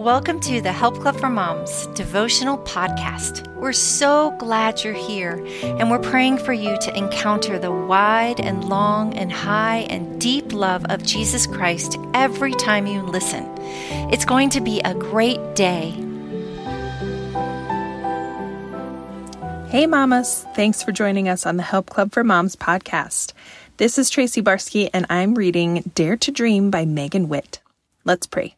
Welcome to the Help Club for Moms devotional podcast. We're so glad you're here, and we're praying for you to encounter the wide and long and high and deep love of Jesus Christ every time you listen. It's going to be a great day. Hey, mamas. Thanks for joining us on the Help Club for Moms podcast. This is Tracy Barsky, and I'm reading Dare to Dream by Megan Witt. Let's pray.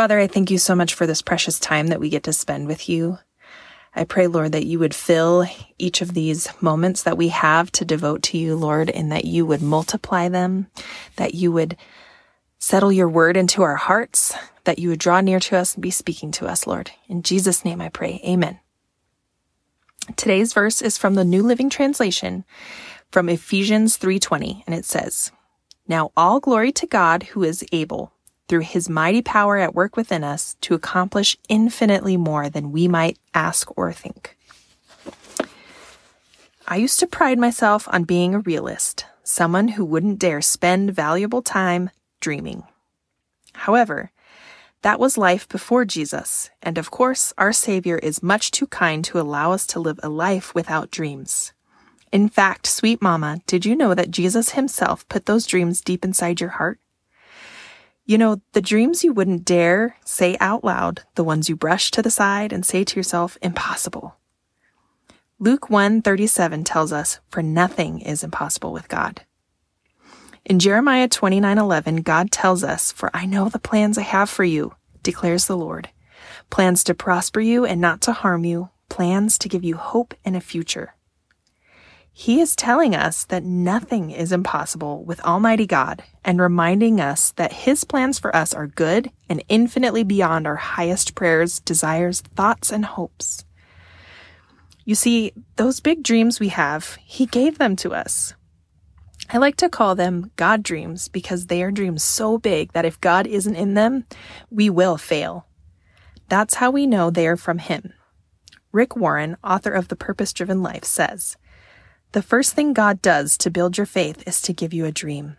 Father, I thank you so much for this precious time that we get to spend with you. I pray, Lord, that you would fill each of these moments that we have to devote to you, Lord, and that you would multiply them, that you would settle your word into our hearts, that you would draw near to us and be speaking to us, Lord. In Jesus' name I pray. Amen. Today's verse is from the New Living Translation from Ephesians 3:20 and it says, "Now all glory to God who is able through his mighty power at work within us to accomplish infinitely more than we might ask or think. I used to pride myself on being a realist, someone who wouldn't dare spend valuable time dreaming. However, that was life before Jesus, and of course, our Savior is much too kind to allow us to live a life without dreams. In fact, sweet mama, did you know that Jesus himself put those dreams deep inside your heart? You know, the dreams you wouldn't dare say out loud, the ones you brush to the side and say to yourself, impossible. Luke 1:37 tells us, "For nothing is impossible with God." In Jeremiah 29:11, God tells us, "For I know the plans I have for you," declares the Lord. Plans to prosper you and not to harm you, plans to give you hope and a future. He is telling us that nothing is impossible with Almighty God and reminding us that His plans for us are good and infinitely beyond our highest prayers, desires, thoughts, and hopes. You see, those big dreams we have, He gave them to us. I like to call them God dreams because they are dreams so big that if God isn't in them, we will fail. That's how we know they are from Him. Rick Warren, author of The Purpose Driven Life, says, the first thing God does to build your faith is to give you a dream.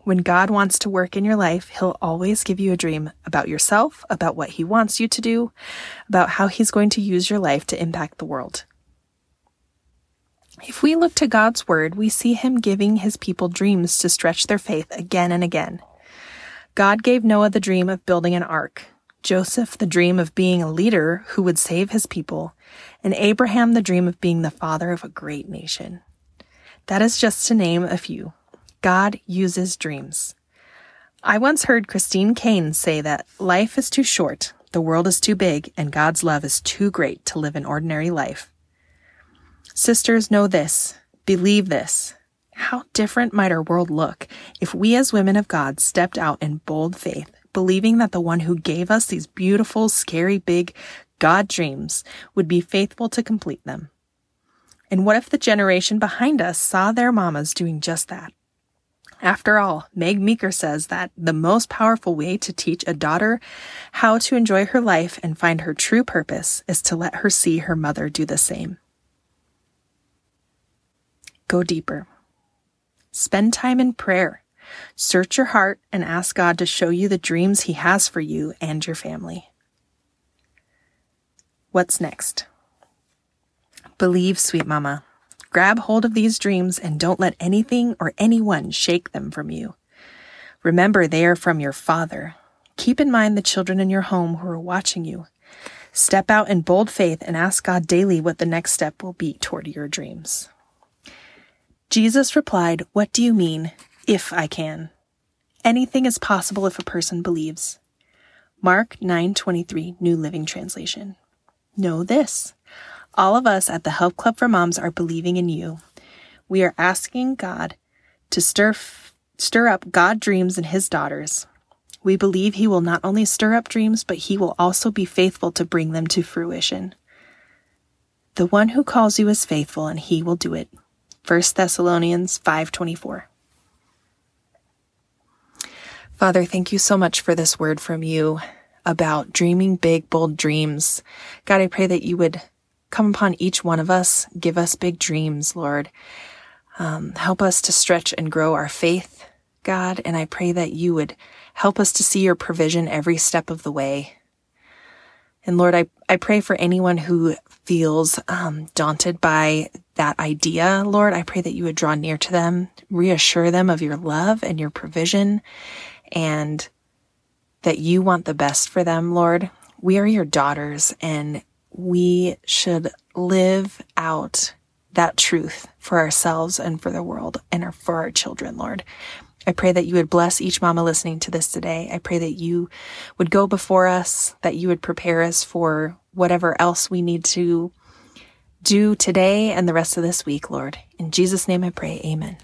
When God wants to work in your life, He'll always give you a dream about yourself, about what He wants you to do, about how He's going to use your life to impact the world. If we look to God's Word, we see Him giving His people dreams to stretch their faith again and again. God gave Noah the dream of building an ark, Joseph the dream of being a leader who would save his people, and Abraham the dream of being the father of a great nation. That is just to name a few. God uses dreams. I once heard Christine Caine say that life is too short, the world is too big, and God's love is too great to live an ordinary life. Sisters, know this, believe this. How different might our world look if we as women of God stepped out in bold faith, believing that the one who gave us these beautiful, scary, big God dreams would be faithful to complete them. And what if the generation behind us saw their mamas doing just that? After all, Meg Meeker says that the most powerful way to teach a daughter how to enjoy her life and find her true purpose is to let her see her mother do the same. Go deeper. Spend time in prayer. Search your heart and ask God to show you the dreams He has for you and your family. What's next? Believe, sweet mama. Grab hold of these dreams and don't let anything or anyone shake them from you. Remember, they are from your Father. Keep in mind the children in your home who are watching you. Step out in bold faith and ask God daily what the next step will be toward your dreams. Jesus replied, What do you mean, if I can? Anything is possible if a person believes. Mark 9:23 New Living Translation. Know this. All of us at the Help Club for Moms are believing in you. We are asking God to stir, stir up God dreams in his daughters. We believe he will not only stir up dreams, but he will also be faithful to bring them to fruition. The one who calls you is faithful and he will do it. 1 Thessalonians 5:24. Father, thank you so much for this word from you about dreaming big, bold dreams. God, I pray that you would come upon each one of us. Give us big dreams, Lord. Um, help us to stretch and grow our faith. God, and I pray that you would help us to see your provision every step of the way. And Lord, I, I pray for anyone who feels um, daunted by that idea, Lord. I pray that you would draw near to them, reassure them of your love and your provision, and that you want the best for them, Lord. We are your daughters, and we should live out that truth for ourselves and for the world and for our children, Lord. I pray that you would bless each mama listening to this today. I pray that you would go before us, that you would prepare us for whatever else we need to do today and the rest of this week, Lord. In Jesus' name I pray, amen.